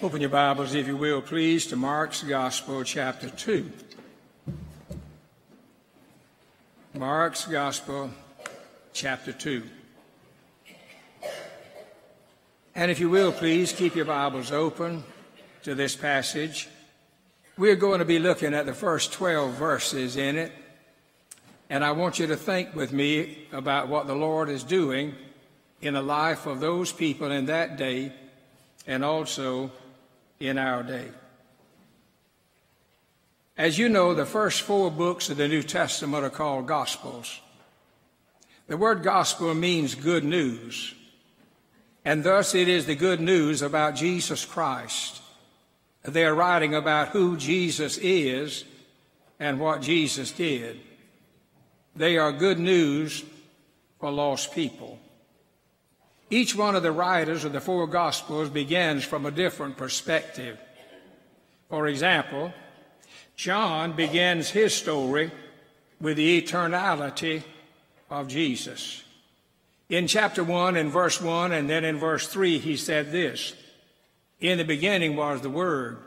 Open your Bibles, if you will, please, to Mark's Gospel, chapter 2. Mark's Gospel, chapter 2. And if you will, please keep your Bibles open to this passage. We're going to be looking at the first 12 verses in it. And I want you to think with me about what the Lord is doing in the life of those people in that day and also in our day. As you know, the first four books of the New Testament are called Gospels. The word gospel means good news, and thus it is the good news about Jesus Christ. They are writing about who Jesus is and what Jesus did. They are good news for lost people. Each one of the writers of the four Gospels begins from a different perspective. For example, John begins his story with the eternality of Jesus. In chapter 1 in verse 1 and then in verse 3, he said this In the beginning was the Word,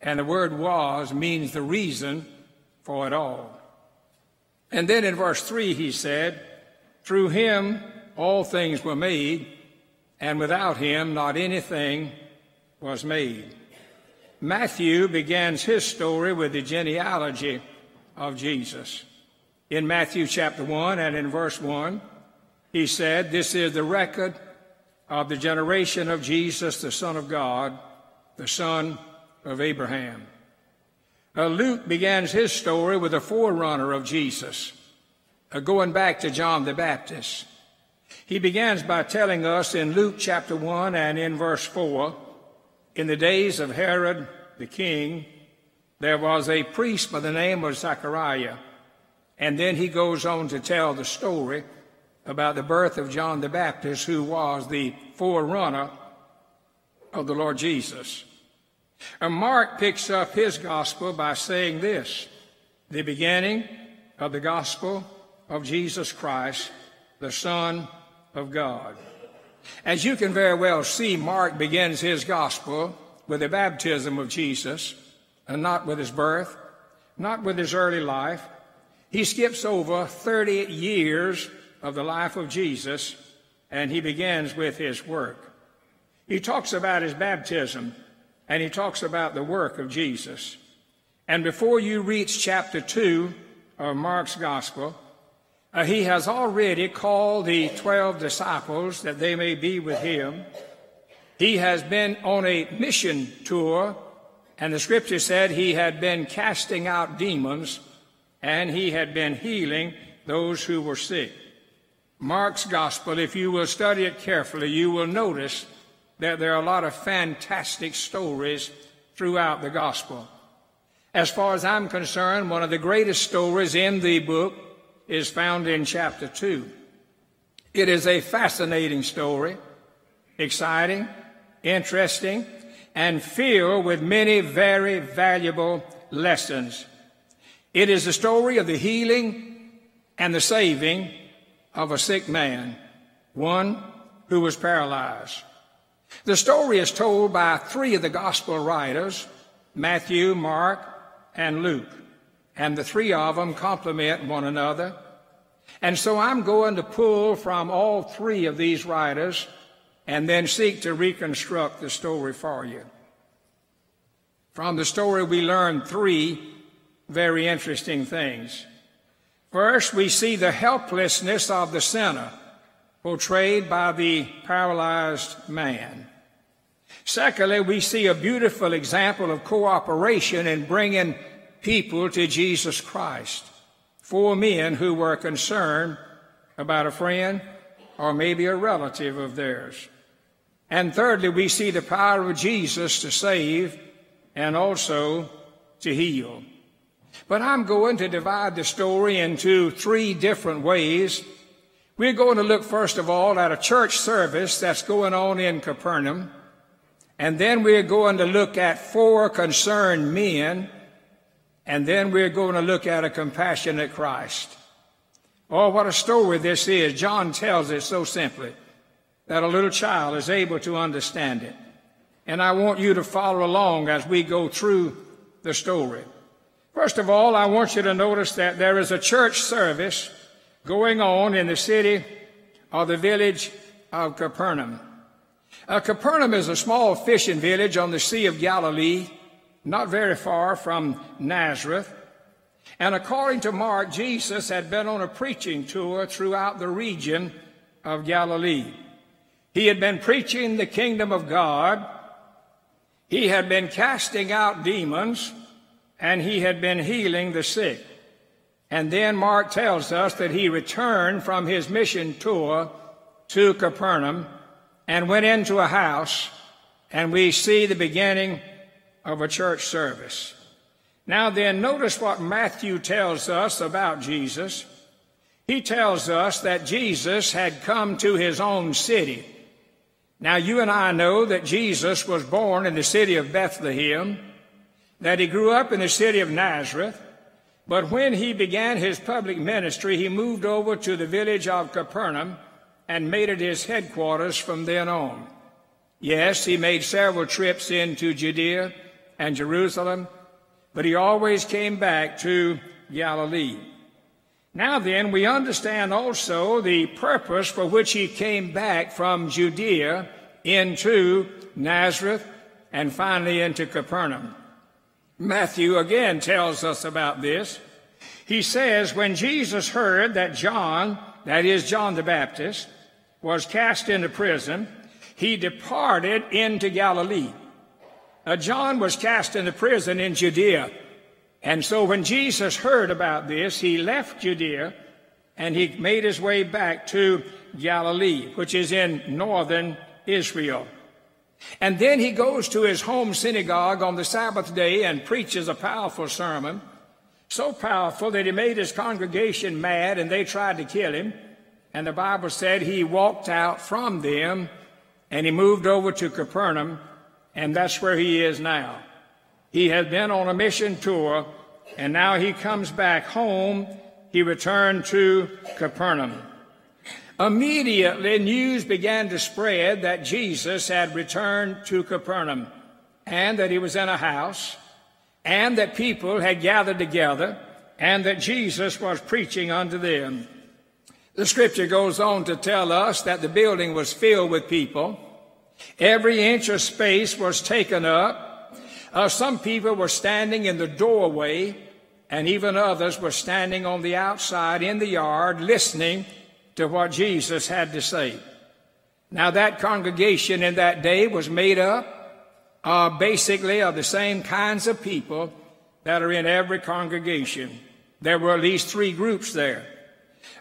and the Word was means the reason for it all. And then in verse 3, he said, Through him all things were made, and without him not anything was made. Matthew begins his story with the genealogy of Jesus. In Matthew chapter 1 and in verse 1, he said, This is the record of the generation of Jesus, the Son of God, the son of Abraham. Uh, Luke begins his story with a forerunner of Jesus, uh, going back to John the Baptist. He begins by telling us in Luke chapter 1 and in verse 4 In the days of Herod the king, there was a priest by the name of Zechariah. And then he goes on to tell the story about the birth of John the Baptist, who was the forerunner of the Lord Jesus. And Mark picks up his gospel by saying this the beginning of the gospel of Jesus Christ, the Son of God. As you can very well see, Mark begins his gospel with the baptism of Jesus, and not with his birth, not with his early life. He skips over 30 years of the life of Jesus, and he begins with his work. He talks about his baptism, and he talks about the work of Jesus. And before you reach chapter 2 of Mark's gospel, uh, he has already called the 12 disciples that they may be with him. He has been on a mission tour, and the scripture said he had been casting out demons and he had been healing those who were sick. Mark's gospel, if you will study it carefully, you will notice that there are a lot of fantastic stories throughout the gospel. As far as I'm concerned, one of the greatest stories in the book is found in chapter 2. It is a fascinating story, exciting, interesting, and filled with many very valuable lessons. It is the story of the healing and the saving of a sick man, one who was paralyzed. The story is told by three of the gospel writers, Matthew, Mark, and Luke and the three of them complement one another. And so I'm going to pull from all three of these writers and then seek to reconstruct the story for you. From the story, we learn three very interesting things. First, we see the helplessness of the sinner portrayed by the paralyzed man. Secondly, we see a beautiful example of cooperation in bringing people to Jesus Christ. Four men who were concerned about a friend or maybe a relative of theirs. And thirdly, we see the power of Jesus to save and also to heal. But I'm going to divide the story into three different ways. We're going to look first of all at a church service that's going on in Capernaum. And then we're going to look at four concerned men and then we're going to look at a compassionate Christ. Oh, what a story this is. John tells it so simply that a little child is able to understand it. and I want you to follow along as we go through the story. First of all, I want you to notice that there is a church service going on in the city or the village of Capernaum. Uh, Capernaum is a small fishing village on the Sea of Galilee, not very far from Nazareth. And according to Mark, Jesus had been on a preaching tour throughout the region of Galilee. He had been preaching the kingdom of God. He had been casting out demons and he had been healing the sick. And then Mark tells us that he returned from his mission tour to Capernaum and went into a house, and we see the beginning of a church service. Now then, notice what Matthew tells us about Jesus. He tells us that Jesus had come to his own city. Now, you and I know that Jesus was born in the city of Bethlehem, that he grew up in the city of Nazareth, but when he began his public ministry, he moved over to the village of Capernaum and made it his headquarters from then on. Yes, he made several trips into Judea and Jerusalem, but he always came back to Galilee. Now then, we understand also the purpose for which he came back from Judea into Nazareth and finally into Capernaum. Matthew again tells us about this. He says, when Jesus heard that John, that is John the Baptist, was cast into prison, he departed into Galilee. Uh, John was cast into prison in Judea. And so when Jesus heard about this, he left Judea and he made his way back to Galilee, which is in northern Israel. And then he goes to his home synagogue on the Sabbath day and preaches a powerful sermon, so powerful that he made his congregation mad and they tried to kill him. And the Bible said he walked out from them and he moved over to Capernaum, and that's where he is now. He had been on a mission tour, and now he comes back home. He returned to Capernaum. Immediately, news began to spread that Jesus had returned to Capernaum and that he was in a house and that people had gathered together and that Jesus was preaching unto them. The scripture goes on to tell us that the building was filled with people. Every inch of space was taken up uh, some people were standing in the doorway, and even others were standing on the outside in the yard listening to what Jesus had to say. Now, that congregation in that day was made up uh, basically of the same kinds of people that are in every congregation. There were at least three groups there.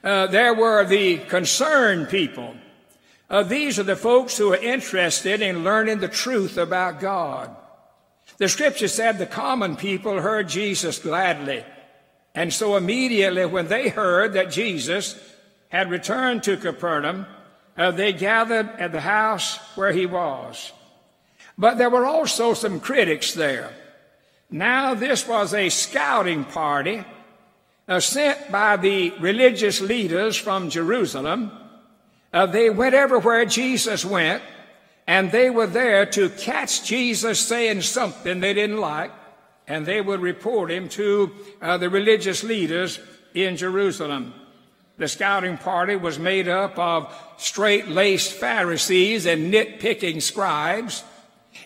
Uh, there were the concerned people. Uh, these are the folks who are interested in learning the truth about God. The scripture said the common people heard Jesus gladly. And so immediately when they heard that Jesus had returned to Capernaum, uh, they gathered at the house where he was. But there were also some critics there. Now this was a scouting party uh, sent by the religious leaders from Jerusalem. Uh, they went everywhere Jesus went and they were there to catch Jesus saying something they didn't like, and they would report him to uh, the religious leaders in Jerusalem. The scouting party was made up of straight laced Pharisees and nitpicking scribes.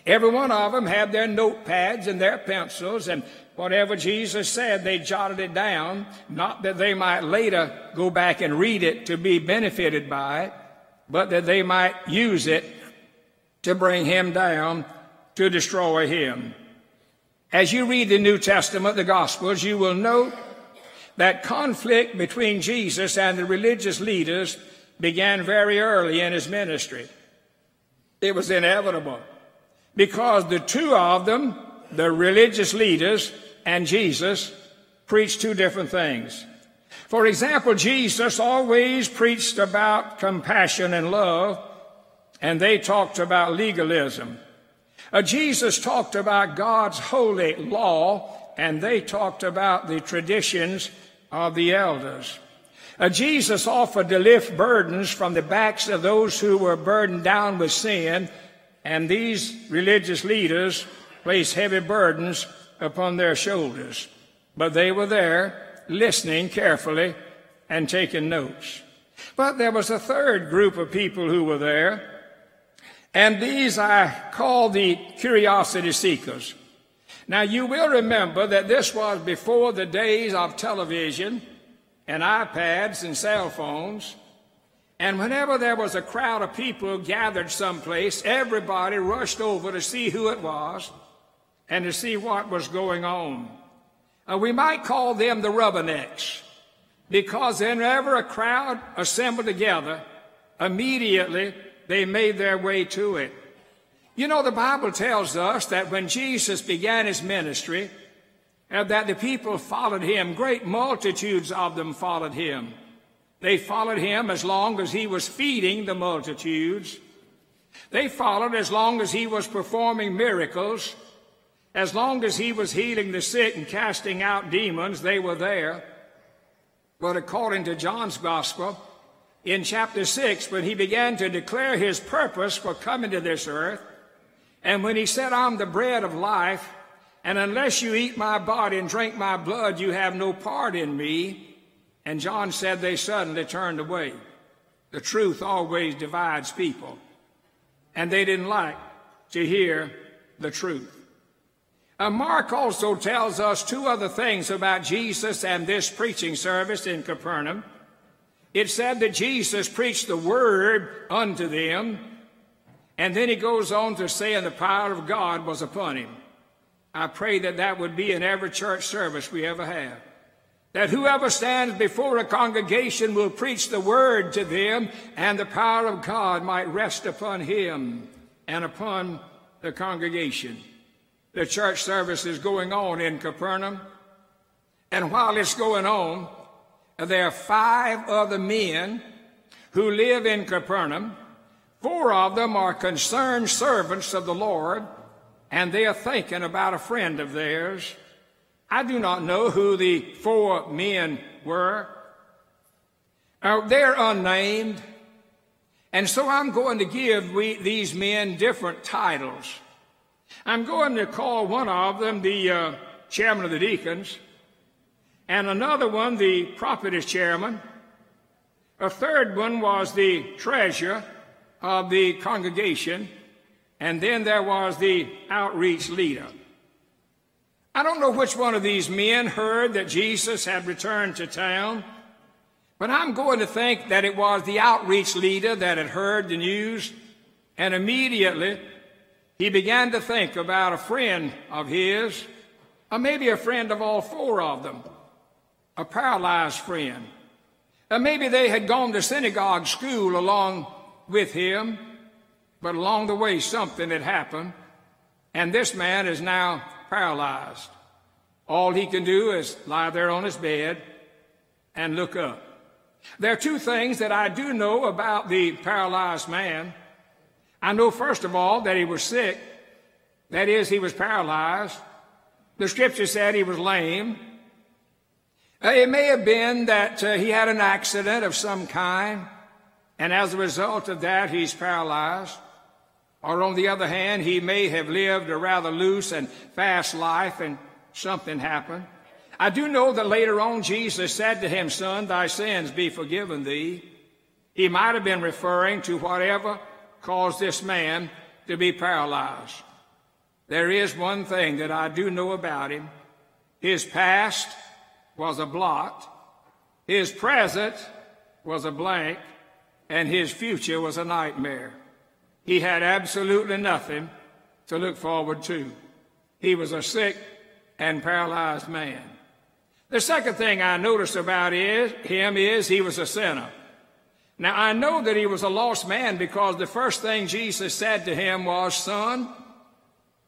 Every one of them had their notepads and their pencils, and whatever Jesus said, they jotted it down, not that they might later go back and read it to be benefited by it, but that they might use it to bring him down to destroy him. As you read the New Testament, the Gospels, you will note that conflict between Jesus and the religious leaders began very early in his ministry. It was inevitable because the two of them, the religious leaders and Jesus, preached two different things. For example, Jesus always preached about compassion and love, and they talked about legalism. Uh, Jesus talked about God's holy law, and they talked about the traditions of the elders. Uh, Jesus offered to lift burdens from the backs of those who were burdened down with sin, And these religious leaders placed heavy burdens upon their shoulders. But they were there listening carefully and taking notes. But there was a third group of people who were there, and these I call the curiosity seekers. Now you will remember that this was before the days of television and iPads and cell phones. And whenever there was a crowd of people gathered someplace, everybody rushed over to see who it was and to see what was going on. Uh, we might call them the rubbernecks because whenever a crowd assembled together, immediately they made their way to it. You know, the Bible tells us that when Jesus began his ministry, uh, that the people followed him, great multitudes of them followed him. They followed him as long as he was feeding the multitudes. They followed as long as he was performing miracles. As long as he was healing the sick and casting out demons, they were there. But according to John's gospel, in chapter 6, when he began to declare his purpose for coming to this earth, and when he said, I'm the bread of life, and unless you eat my body and drink my blood, you have no part in me. And John said they suddenly turned away. The truth always divides people. And they didn't like to hear the truth. Uh, Mark also tells us two other things about Jesus and this preaching service in Capernaum. It said that Jesus preached the word unto them, and then he goes on to say, and the power of God was upon him. I pray that that would be in every church service we ever have. That whoever stands before a congregation will preach the word to them, and the power of God might rest upon him and upon the congregation. The church service is going on in Capernaum. And while it's going on, there are five other men who live in Capernaum. Four of them are concerned servants of the Lord, and they are thinking about a friend of theirs. I do not know who the four men were. Uh, they're unnamed, and so I'm going to give we, these men different titles. I'm going to call one of them the uh, chairman of the deacons, and another one the properties chairman. A third one was the treasurer of the congregation, and then there was the outreach leader. I don't know which one of these men heard that Jesus had returned to town, but I'm going to think that it was the outreach leader that had heard the news, and immediately he began to think about a friend of his, or maybe a friend of all four of them, a paralyzed friend. Or maybe they had gone to synagogue school along with him, but along the way something had happened, and this man is now paralyzed. All he can do is lie there on his bed and look up. There are two things that I do know about the paralyzed man. I know, first of all, that he was sick. That is, he was paralyzed. The scripture said he was lame. Uh, it may have been that uh, he had an accident of some kind, and as a result of that, he's paralyzed. Or on the other hand, he may have lived a rather loose and fast life and something happened. I do know that later on Jesus said to him, Son, thy sins be forgiven thee. He might have been referring to whatever caused this man to be paralyzed. There is one thing that I do know about him. His past was a blot, his present was a blank, and his future was a nightmare. He had absolutely nothing to look forward to. He was a sick and paralyzed man. The second thing I noticed about is, him is he was a sinner. Now, I know that he was a lost man because the first thing Jesus said to him was, Son,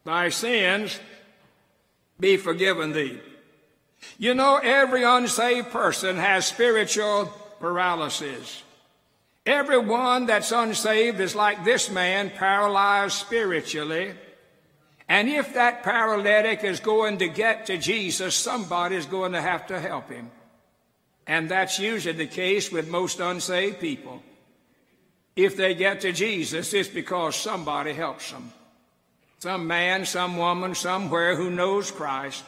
thy sins be forgiven thee. You know, every unsaved person has spiritual paralysis. Everyone that's unsaved is like this man, paralyzed spiritually. And if that paralytic is going to get to Jesus, somebody's going to have to help him. And that's usually the case with most unsaved people. if they get to Jesus, it's because somebody helps them. Some man, some woman, somewhere who knows Christ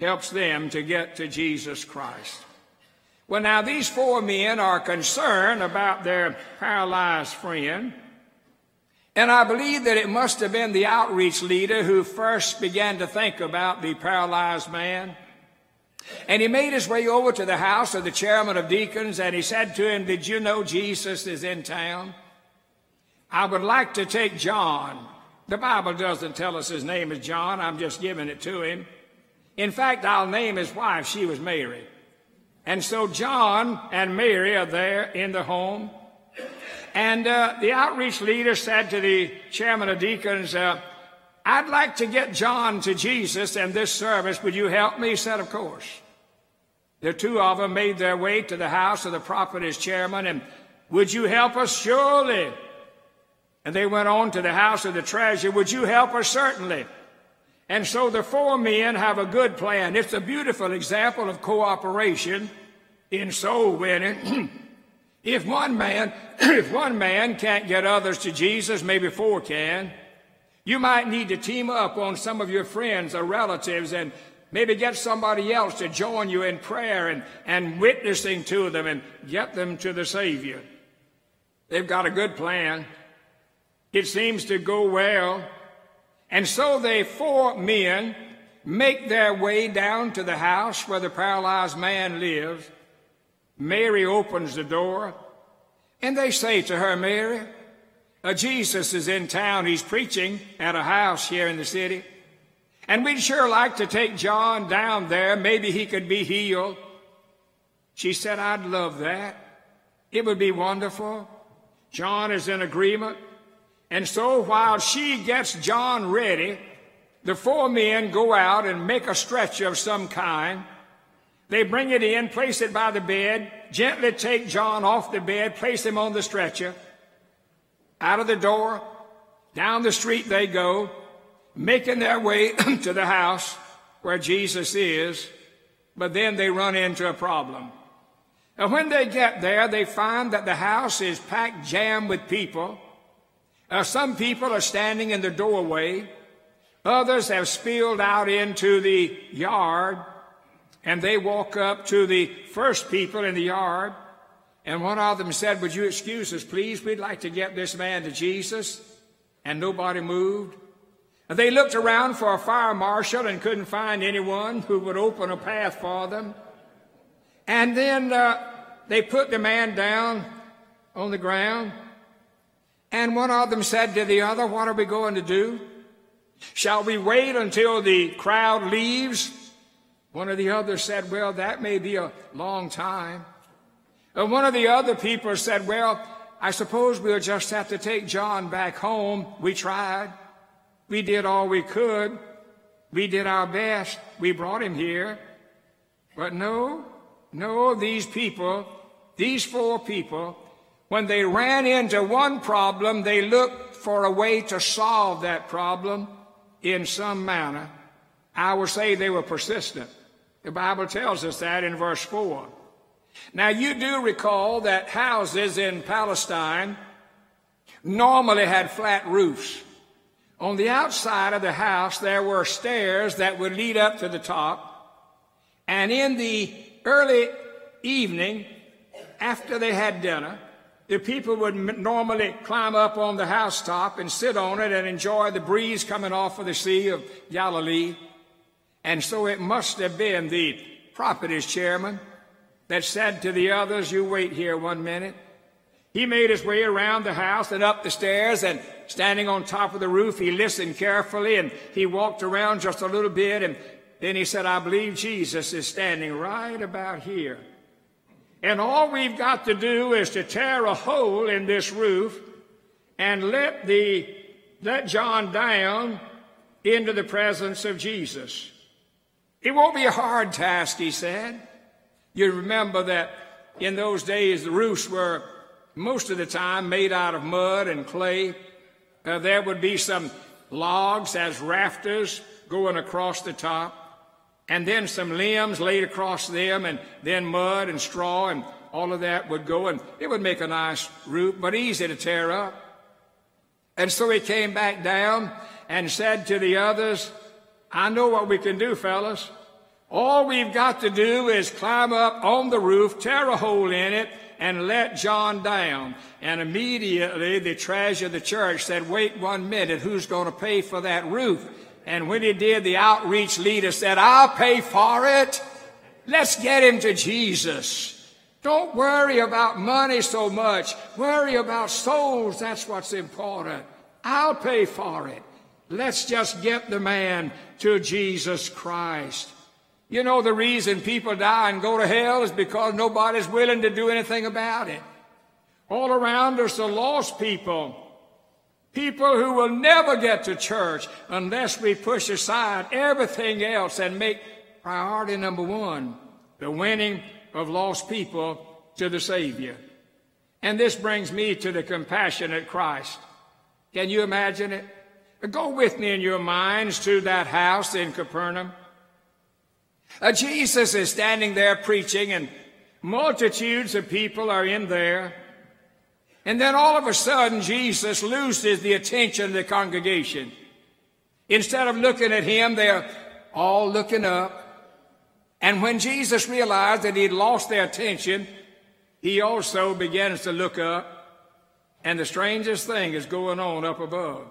helps them to get to Jesus Christ. Well, now these four men are concerned about their paralyzed friend. And I believe that it must have been the outreach leader who first began to think about the paralyzed man. And he made his way over to the house of the chairman of deacons and he said to him, Did you know Jesus is in town? I would like to take John. The Bible doesn't tell us his name is John. I'm just giving it to him. In fact, I'll name his wife. She was Mary. And so John and Mary are there in the home. And uh, the outreach leader said to the chairman of deacons, uh, I'd like to get John to Jesus in this service. Would you help me? He said, Of course. The two of them made their way to the house of the properties chairman, and would you help us? Surely. And they went on to the house of the treasurer. Would you help us? Certainly. And so the four men have a good plan. It's a beautiful example of cooperation in soul winning. if one man, if one man can't get others to Jesus, maybe four can. You might need to team up on some of your friends or relatives and maybe get somebody else to join you in prayer and, and witnessing to them and get them to the Savior. They've got a good plan. It seems to go well. And so they four men make their way down to the house where the paralyzed man lives. Mary opens the door, and they say to her, Mary, uh, Jesus is in town. He's preaching at a house here in the city. And we'd sure like to take John down there. Maybe he could be healed. She said, I'd love that. It would be wonderful. John is in agreement. And so while she gets John ready, the four men go out and make a stretcher of some kind. They bring it in, place it by the bed, gently take John off the bed, place him on the stretcher. Out of the door, down the street they go, making their way to the house where Jesus is, but then they run into a problem. And when they get there, they find that the house is packed jam with people. Uh, some people are standing in the doorway. Others have spilled out into the yard, and they walk up to the first people in the yard. And one of them said, Would you excuse us, please? We'd like to get this man to Jesus. And nobody moved. And they looked around for a fire marshal and couldn't find anyone who would open a path for them. And then uh, they put the man down on the ground. And one of them said to the other, What are we going to do? Shall we wait until the crowd leaves? One of the others said, Well, that may be a long time. And one of the other people said, Well, I suppose we'll just have to take John back home. We tried. We did all we could. We did our best. We brought him here. But no, no, these people, these four people, when they ran into one problem, they looked for a way to solve that problem in some manner. I will say they were persistent. The Bible tells us that in verse 4. Now, you do recall that houses in Palestine normally had flat roofs. On the outside of the house, there were stairs that would lead up to the top. And in the early evening, after they had dinner, the people would normally climb up on the housetop and sit on it and enjoy the breeze coming off of the Sea of Galilee. And so it must have been the properties chairman that said to the others, You wait here one minute. He made his way around the house and up the stairs, and standing on top of the roof, he listened carefully and he walked around just a little bit, and then he said, I believe Jesus is standing right about here. And all we've got to do is to tear a hole in this roof and let the let John down into the presence of Jesus. It won't be a hard task, he said. You remember that in those days the roofs were most of the time made out of mud and clay. Uh, there would be some logs as rafters going across the top, and then some limbs laid across them, and then mud and straw, and all of that would go, and it would make a nice roof, but easy to tear up. And so he came back down and said to the others, I know what we can do, fellas. All we've got to do is climb up on the roof, tear a hole in it, and let John down. And immediately the treasurer of the church said, Wait one minute, who's going to pay for that roof? And when he did, the outreach leader said, I'll pay for it. Let's get him to Jesus. Don't worry about money so much. Worry about souls. That's what's important. I'll pay for it. Let's just get the man to Jesus Christ. You know, the reason people die and go to hell is because nobody's willing to do anything about it. All around us are lost people. People who will never get to church unless we push aside everything else and make priority number one the winning of lost people to the Savior. And this brings me to the compassionate Christ. Can you imagine it? Go with me in your minds to that house in Capernaum. Uh, Jesus is standing there preaching, and multitudes of people are in there. And then all of a sudden, Jesus loses the attention of the congregation. Instead of looking at him, they're all looking up. And when Jesus realized that he'd lost their attention, he also begins to look up. And the strangest thing is going on up above.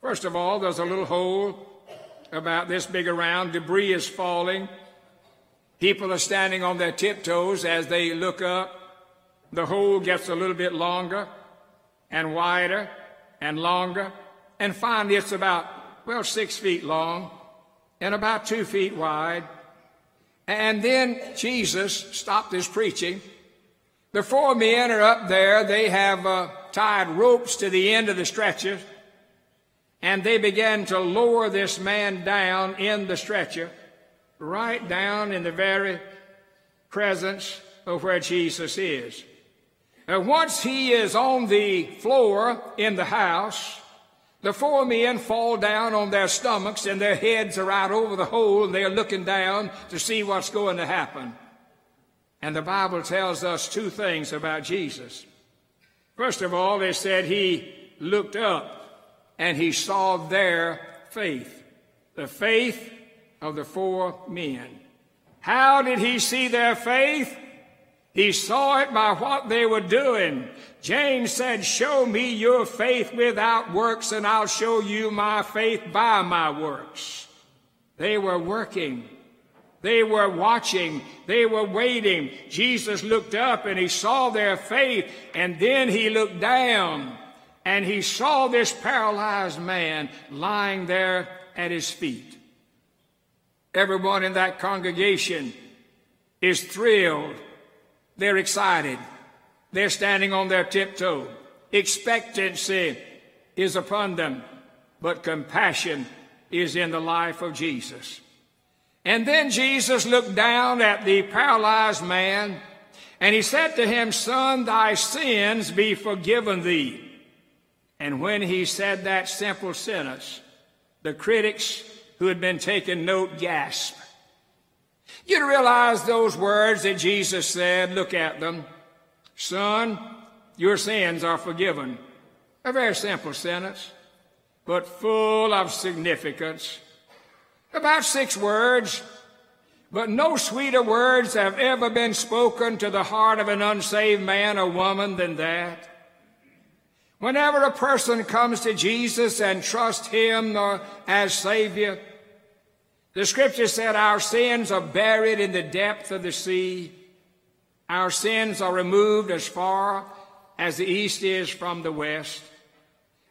First of all, there's a little hole about this big around. Debris is falling. People are standing on their tiptoes as they look up. The hole gets a little bit longer and wider and longer. And finally, it's about, well, six feet long and about two feet wide. And then Jesus stopped his preaching. The four men are up there. They have uh, tied ropes to the end of the stretcher. And they began to lower this man down in the stretcher right down in the very presence of where Jesus is. And once he is on the floor in the house, the four men fall down on their stomachs and their heads are out over the hole and they're looking down to see what's going to happen. And the Bible tells us two things about Jesus. First of all, they said he looked up and he saw their faith. The faith of the four men. How did he see their faith? He saw it by what they were doing. James said, Show me your faith without works, and I'll show you my faith by my works. They were working. They were watching. They were waiting. Jesus looked up and he saw their faith, and then he looked down and he saw this paralyzed man lying there at his feet. Everyone in that congregation is thrilled. They're excited. They're standing on their tiptoe. Expectancy is upon them, but compassion is in the life of Jesus. And then Jesus looked down at the paralyzed man and he said to him, Son, thy sins be forgiven thee. And when he said that simple sentence, the critics who had been taking note gasped. You realize those words that Jesus said, look at them. Son, your sins are forgiven. A very simple sentence, but full of significance. About six words, but no sweeter words have ever been spoken to the heart of an unsaved man or woman than that. Whenever a person comes to Jesus and trusts Him uh, as Savior, the scripture said our sins are buried in the depth of the sea. Our sins are removed as far as the east is from the west.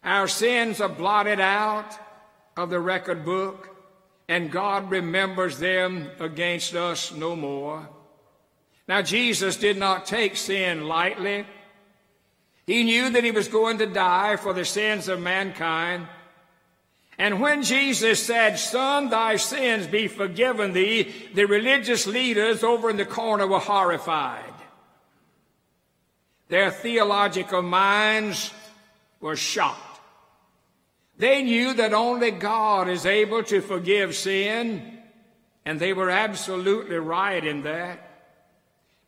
Our sins are blotted out of the record book, and God remembers them against us no more. Now, Jesus did not take sin lightly. He knew that he was going to die for the sins of mankind. And when Jesus said, Son, thy sins be forgiven thee, the religious leaders over in the corner were horrified. Their theological minds were shocked. They knew that only God is able to forgive sin, and they were absolutely right in that.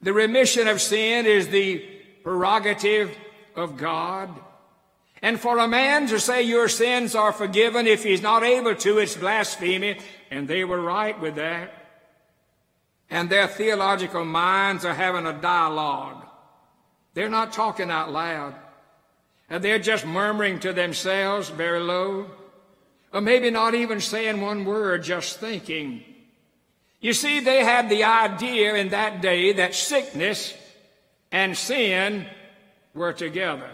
The remission of sin is the prerogative of God. And for a man to say your sins are forgiven if he's not able to, it's blasphemy. And they were right with that. And their theological minds are having a dialogue. They're not talking out loud. And they're just murmuring to themselves very low. Or maybe not even saying one word, just thinking. You see, they had the idea in that day that sickness and sin were together.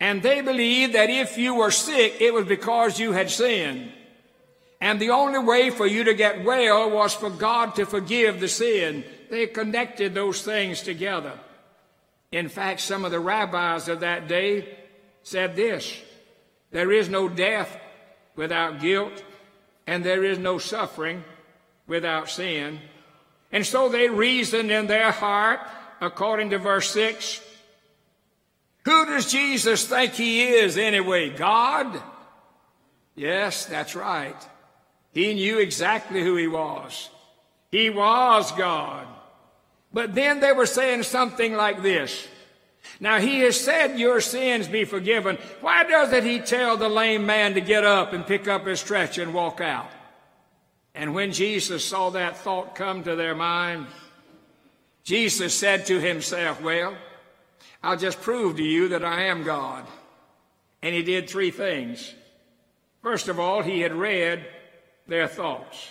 And they believed that if you were sick, it was because you had sinned. And the only way for you to get well was for God to forgive the sin. They connected those things together. In fact, some of the rabbis of that day said this there is no death without guilt, and there is no suffering without sin. And so they reasoned in their heart, according to verse 6 who does Jesus think he is anyway? God? Yes, that's right. He knew exactly who he was. He was God. But then they were saying something like this. Now he has said your sins be forgiven. Why doesn't he tell the lame man to get up and pick up his stretcher and walk out? And when Jesus saw that thought come to their mind, Jesus said to himself, well, I'll just prove to you that I am God. And he did three things. First of all, he had read their thoughts.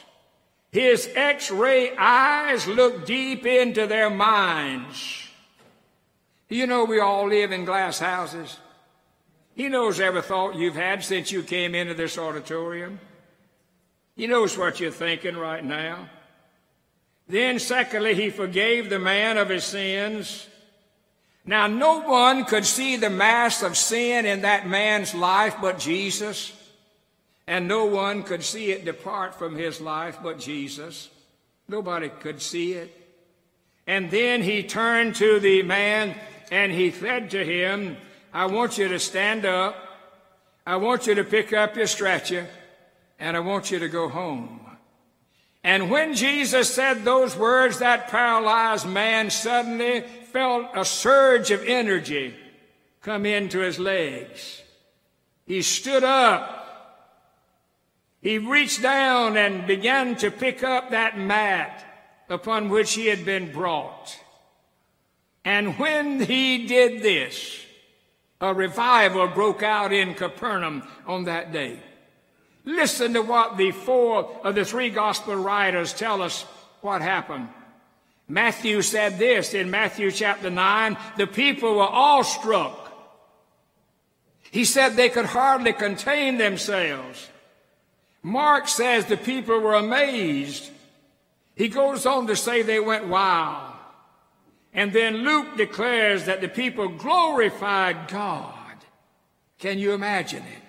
His x-ray eyes looked deep into their minds. You know we all live in glass houses. He knows every thought you've had since you came into this auditorium. He knows what you're thinking right now. Then, secondly, he forgave the man of his sins. Now, no one could see the mass of sin in that man's life but Jesus, and no one could see it depart from his life but Jesus. Nobody could see it. And then he turned to the man and he said to him, I want you to stand up. I want you to pick up your stretcher and I want you to go home. And when Jesus said those words, that paralyzed man suddenly felt a surge of energy come into his legs. He stood up. He reached down and began to pick up that mat upon which he had been brought. And when he did this, a revival broke out in Capernaum on that day. Listen to what the four of the three gospel writers tell us what happened. Matthew said this in Matthew chapter 9 the people were awestruck. He said they could hardly contain themselves. Mark says the people were amazed. He goes on to say they went wild. And then Luke declares that the people glorified God. Can you imagine it?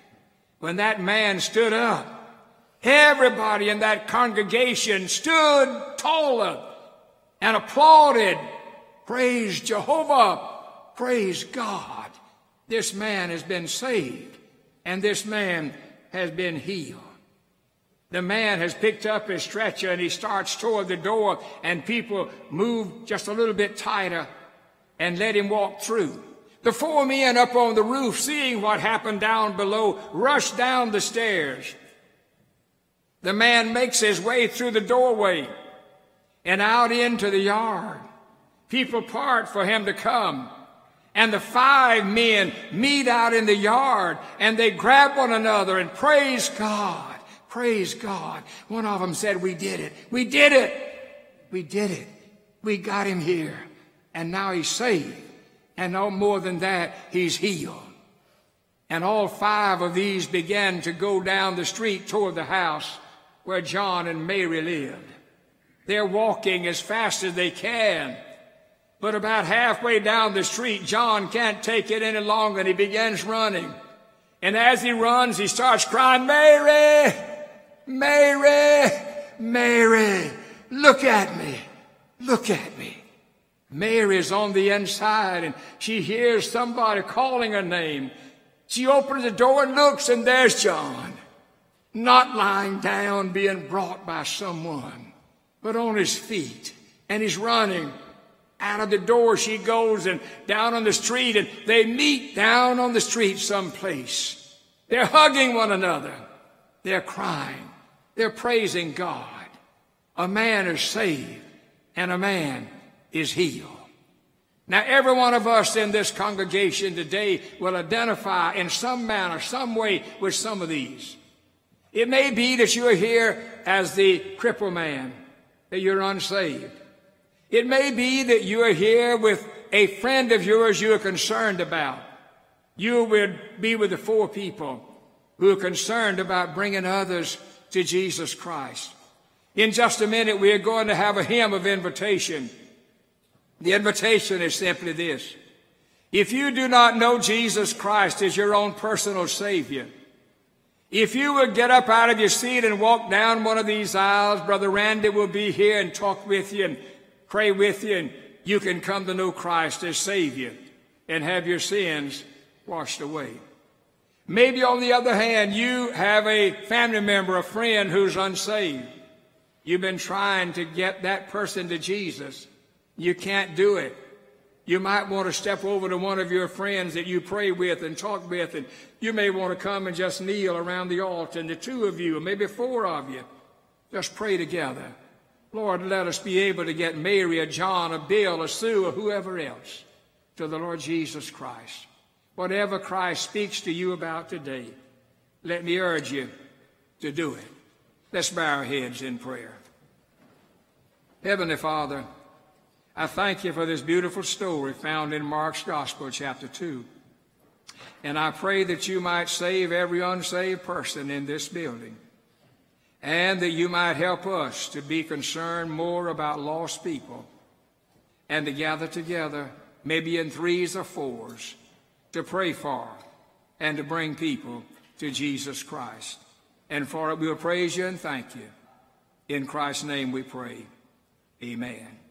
When that man stood up, everybody in that congregation stood taller and applauded. Praise Jehovah. Praise God. This man has been saved and this man has been healed. The man has picked up his stretcher and he starts toward the door and people move just a little bit tighter and let him walk through. The four men up on the roof, seeing what happened down below, rush down the stairs. The man makes his way through the doorway and out into the yard. People part for him to come. And the five men meet out in the yard and they grab one another and praise God. Praise God. One of them said, We did it. We did it. We did it. We got him here. And now he's saved. And no more than that, he's healed. And all five of these began to go down the street toward the house where John and Mary lived. They're walking as fast as they can. But about halfway down the street, John can't take it any longer and he begins running. And as he runs, he starts crying, Mary, Mary, Mary, look at me, look at me. Mary's on the inside and she hears somebody calling her name. She opens the door and looks and there's John, not lying down being brought by someone but on his feet, and he's running. out of the door she goes and down on the street and they meet down on the street someplace. They're hugging one another. They're crying. They're praising God. A man is saved and a man is healed. Now, every one of us in this congregation today will identify in some manner, some way with some of these. It may be that you're here as the crippled man, that you're unsaved. It may be that you are here with a friend of yours you are concerned about. You would be with the four people who are concerned about bringing others to Jesus Christ. In just a minute, we are going to have a hymn of invitation. The invitation is simply this. If you do not know Jesus Christ as your own personal Savior, if you would get up out of your seat and walk down one of these aisles, Brother Randy will be here and talk with you and pray with you, and you can come to know Christ as Savior and have your sins washed away. Maybe on the other hand, you have a family member, a friend who's unsaved. You've been trying to get that person to Jesus. You can't do it. You might want to step over to one of your friends that you pray with and talk with, and you may want to come and just kneel around the altar, and the two of you, or maybe four of you, just pray together. Lord, let us be able to get Mary, or John, or Bill, or Sue, or whoever else to the Lord Jesus Christ. Whatever Christ speaks to you about today, let me urge you to do it. Let's bow our heads in prayer. Heavenly Father, I thank you for this beautiful story found in Mark's Gospel, chapter 2. And I pray that you might save every unsaved person in this building. And that you might help us to be concerned more about lost people and to gather together, maybe in threes or fours, to pray for and to bring people to Jesus Christ. And for it, we'll praise you and thank you. In Christ's name we pray. Amen.